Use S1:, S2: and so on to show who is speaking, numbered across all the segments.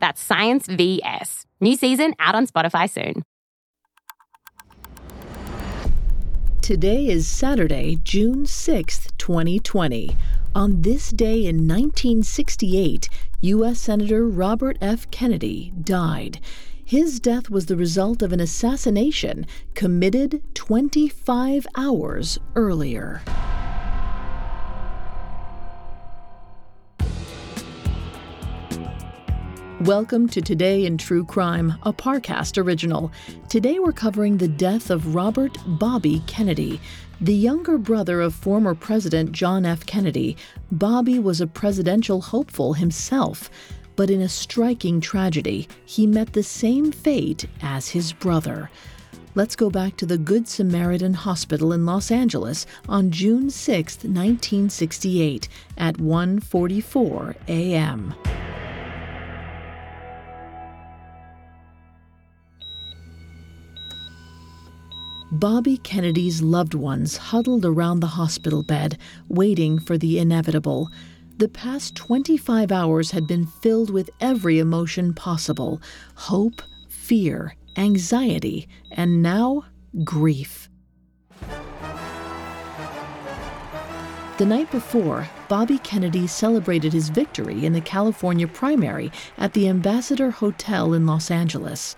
S1: That's Science VS. New season out on Spotify soon.
S2: Today is Saturday, June 6th, 2020. On this day in 1968, U.S. Senator Robert F. Kennedy died. His death was the result of an assassination committed 25 hours earlier. Welcome to Today in True Crime, a Parcast original. Today we're covering the death of Robert Bobby Kennedy. The younger brother of former President John F. Kennedy, Bobby was a presidential hopeful himself. But in a striking tragedy, he met the same fate as his brother. Let's go back to the Good Samaritan Hospital in Los Angeles on June 6, 1968 at 1:44 a.m. Bobby Kennedy's loved ones huddled around the hospital bed, waiting for the inevitable. The past 25 hours had been filled with every emotion possible hope, fear, anxiety, and now grief. The night before, Bobby Kennedy celebrated his victory in the California primary at the Ambassador Hotel in Los Angeles.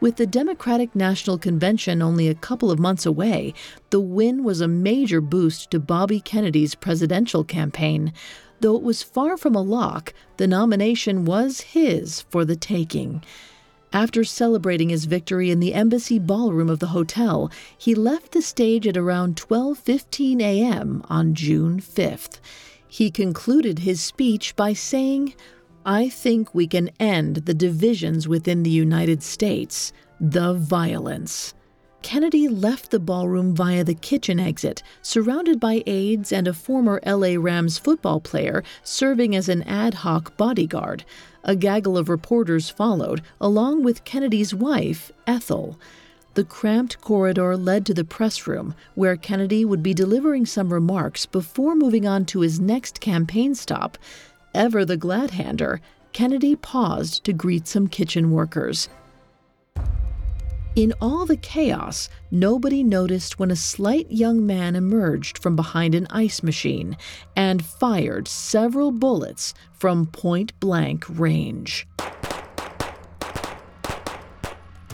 S2: With the Democratic National Convention only a couple of months away, the win was a major boost to Bobby Kennedy's presidential campaign. Though it was far from a lock, the nomination was his for the taking. After celebrating his victory in the embassy ballroom of the hotel, he left the stage at around 12:15 a.m. on June 5th. He concluded his speech by saying, I think we can end the divisions within the United States, the violence. Kennedy left the ballroom via the kitchen exit, surrounded by aides and a former LA Rams football player serving as an ad hoc bodyguard. A gaggle of reporters followed, along with Kennedy's wife, Ethel. The cramped corridor led to the press room, where Kennedy would be delivering some remarks before moving on to his next campaign stop. Ever the glad hander, Kennedy paused to greet some kitchen workers. In all the chaos, nobody noticed when a slight young man emerged from behind an ice machine and fired several bullets from point blank range.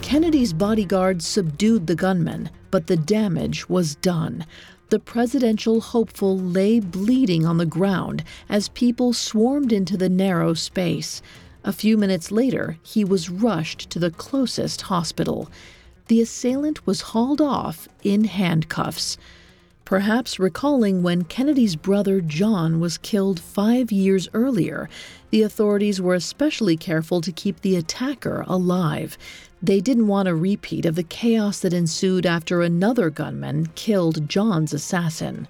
S2: Kennedy's bodyguards subdued the gunman, but the damage was done the presidential hopeful lay bleeding on the ground as people swarmed into the narrow space. A few minutes later, he was rushed to the closest hospital. The assailant was hauled off in handcuffs. Perhaps recalling when Kennedy's brother John was killed five years earlier, the authorities were especially careful to keep the attacker alive. They didn't want a repeat of the chaos that ensued after another gunman killed John's assassin.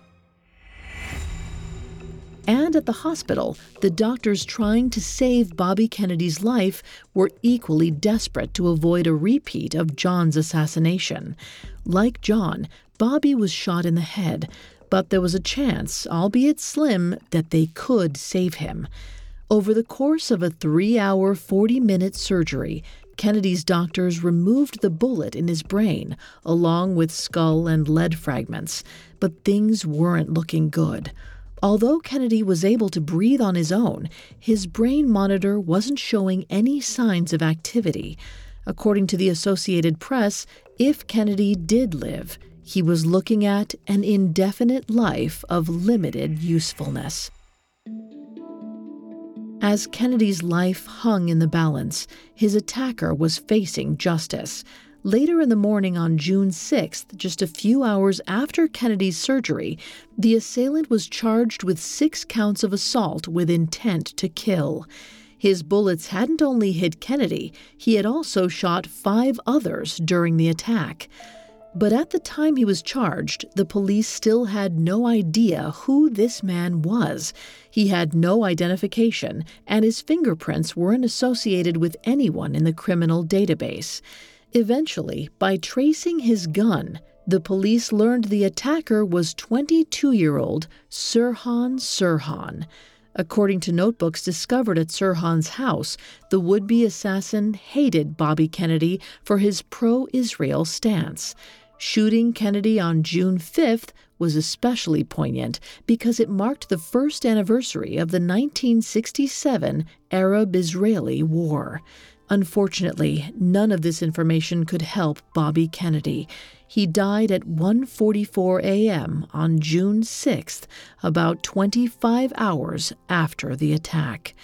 S2: And at the hospital, the doctors trying to save Bobby Kennedy's life were equally desperate to avoid a repeat of John's assassination. Like John, Bobby was shot in the head, but there was a chance, albeit slim, that they could save him. Over the course of a three hour, 40 minute surgery, Kennedy's doctors removed the bullet in his brain, along with skull and lead fragments, but things weren't looking good. Although Kennedy was able to breathe on his own, his brain monitor wasn't showing any signs of activity. According to the Associated Press, if Kennedy did live, he was looking at an indefinite life of limited usefulness. As Kennedy's life hung in the balance, his attacker was facing justice. Later in the morning on June 6th, just a few hours after Kennedy's surgery, the assailant was charged with six counts of assault with intent to kill. His bullets hadn't only hit Kennedy, he had also shot five others during the attack. But at the time he was charged, the police still had no idea who this man was. He had no identification, and his fingerprints weren't associated with anyone in the criminal database. Eventually, by tracing his gun, the police learned the attacker was 22 year old Sirhan Sirhan. According to notebooks discovered at Sirhan's house, the would be assassin hated Bobby Kennedy for his pro Israel stance. Shooting Kennedy on June 5th was especially poignant because it marked the first anniversary of the 1967 Arab Israeli War. Unfortunately, none of this information could help Bobby Kennedy. He died at 1:44 a.m. on June 6th, about 25 hours after the attack.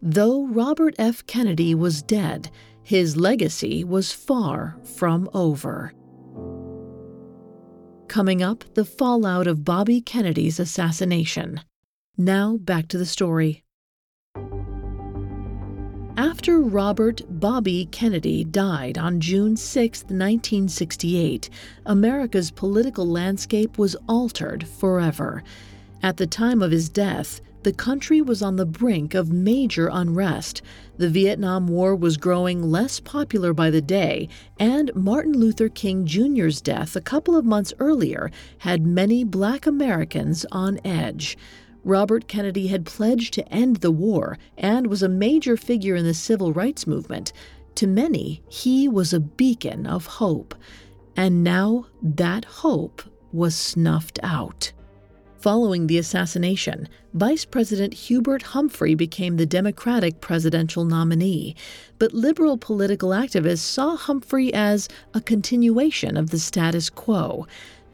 S2: Though Robert F. Kennedy was dead, his legacy was far from over. Coming up, the fallout of Bobby Kennedy's assassination. Now back to the story. After Robert Bobby Kennedy died on June 6, 1968, America's political landscape was altered forever. At the time of his death, the country was on the brink of major unrest. The Vietnam War was growing less popular by the day, and Martin Luther King Jr.'s death a couple of months earlier had many black Americans on edge. Robert Kennedy had pledged to end the war and was a major figure in the civil rights movement. To many, he was a beacon of hope. And now that hope was snuffed out. Following the assassination, Vice President Hubert Humphrey became the Democratic presidential nominee, but liberal political activists saw Humphrey as a continuation of the status quo.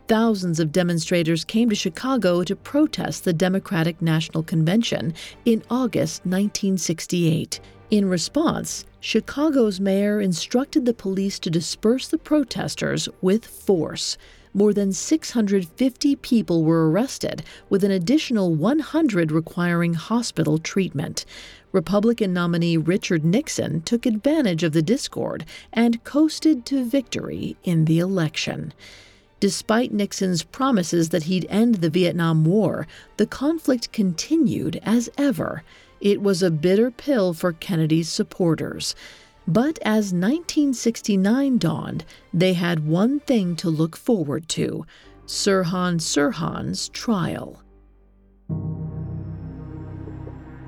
S2: Thousands of demonstrators came to Chicago to protest the Democratic National Convention in August 1968. In response, Chicago's mayor instructed the police to disperse the protesters with force more than 650 people were arrested, with an additional 100 requiring hospital treatment. Republican nominee Richard Nixon took advantage of the discord and coasted to victory in the election. Despite Nixon's promises that he'd end the Vietnam War, the conflict continued as ever. It was a bitter pill for Kennedy's supporters. But as 1969 dawned, they had one thing to look forward to Sirhan Sirhan's trial.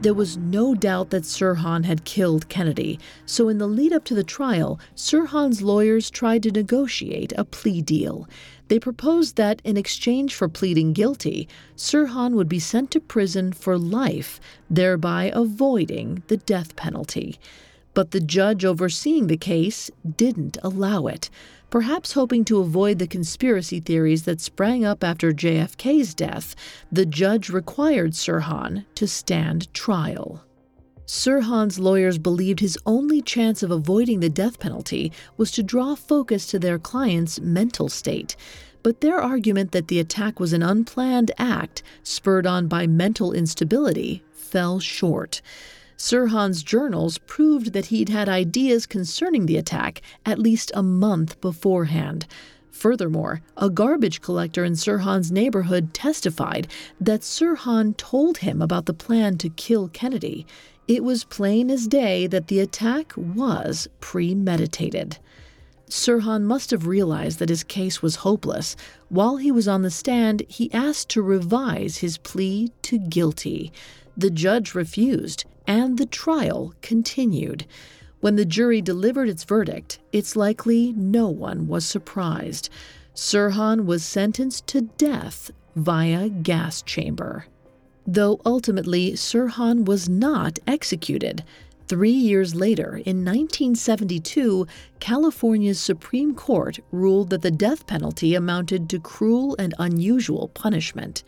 S2: There was no doubt that Sirhan had killed Kennedy, so in the lead up to the trial, Sirhan's lawyers tried to negotiate a plea deal. They proposed that in exchange for pleading guilty, Sirhan would be sent to prison for life, thereby avoiding the death penalty. But the judge overseeing the case didn't allow it, perhaps hoping to avoid the conspiracy theories that sprang up after JFK's death. The judge required Sirhan to stand trial. Sirhan's lawyers believed his only chance of avoiding the death penalty was to draw focus to their client's mental state. But their argument that the attack was an unplanned act spurred on by mental instability fell short. Sirhan's journals proved that he'd had ideas concerning the attack at least a month beforehand. Furthermore, a garbage collector in Sirhan's neighborhood testified that Sirhan told him about the plan to kill Kennedy. It was plain as day that the attack was premeditated. Sirhan must have realized that his case was hopeless. While he was on the stand, he asked to revise his plea to guilty. The judge refused, and the trial continued. When the jury delivered its verdict, it's likely no one was surprised. Sirhan was sentenced to death via gas chamber. Though ultimately Sirhan was not executed. Three years later, in 1972, California's Supreme Court ruled that the death penalty amounted to cruel and unusual punishment.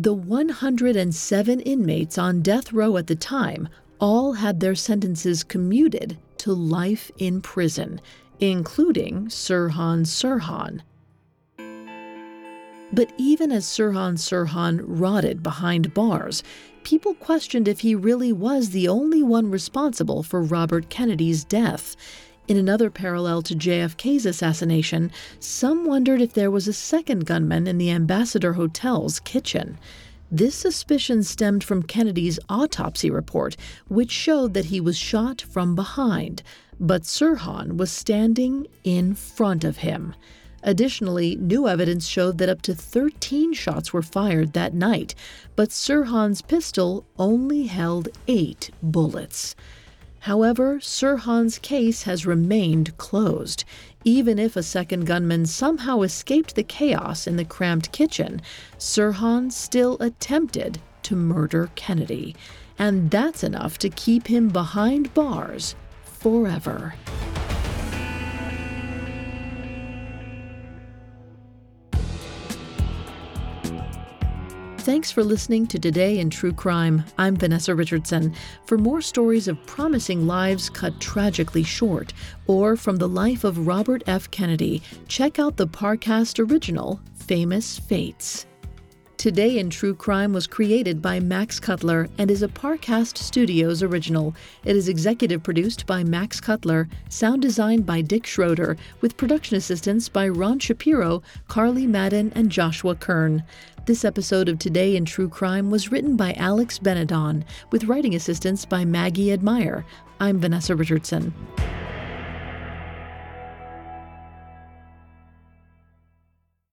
S2: The 107 inmates on death row at the time all had their sentences commuted to life in prison, including Sirhan Sirhan. But even as Sirhan Sirhan rotted behind bars, people questioned if he really was the only one responsible for Robert Kennedy's death. In another parallel to JFK's assassination, some wondered if there was a second gunman in the Ambassador Hotel's kitchen. This suspicion stemmed from Kennedy's autopsy report, which showed that he was shot from behind, but Sirhan was standing in front of him. Additionally, new evidence showed that up to 13 shots were fired that night, but Sirhan's pistol only held eight bullets. However, Sirhan's case has remained closed. Even if a second gunman somehow escaped the chaos in the cramped kitchen, Sirhan still attempted to murder Kennedy. And that's enough to keep him behind bars forever. Thanks for listening to Today in True Crime. I'm Vanessa Richardson. For more stories of promising lives cut tragically short, or from the life of Robert F. Kennedy, check out the Parcast original, Famous Fates. Today in True Crime was created by Max Cutler and is a Parcast Studios original. It is executive produced by Max Cutler, sound designed by Dick Schroeder, with production assistance by Ron Shapiro, Carly Madden, and Joshua Kern. This episode of Today in True Crime was written by Alex Benedon, with writing assistance by Maggie Admire. I'm Vanessa Richardson.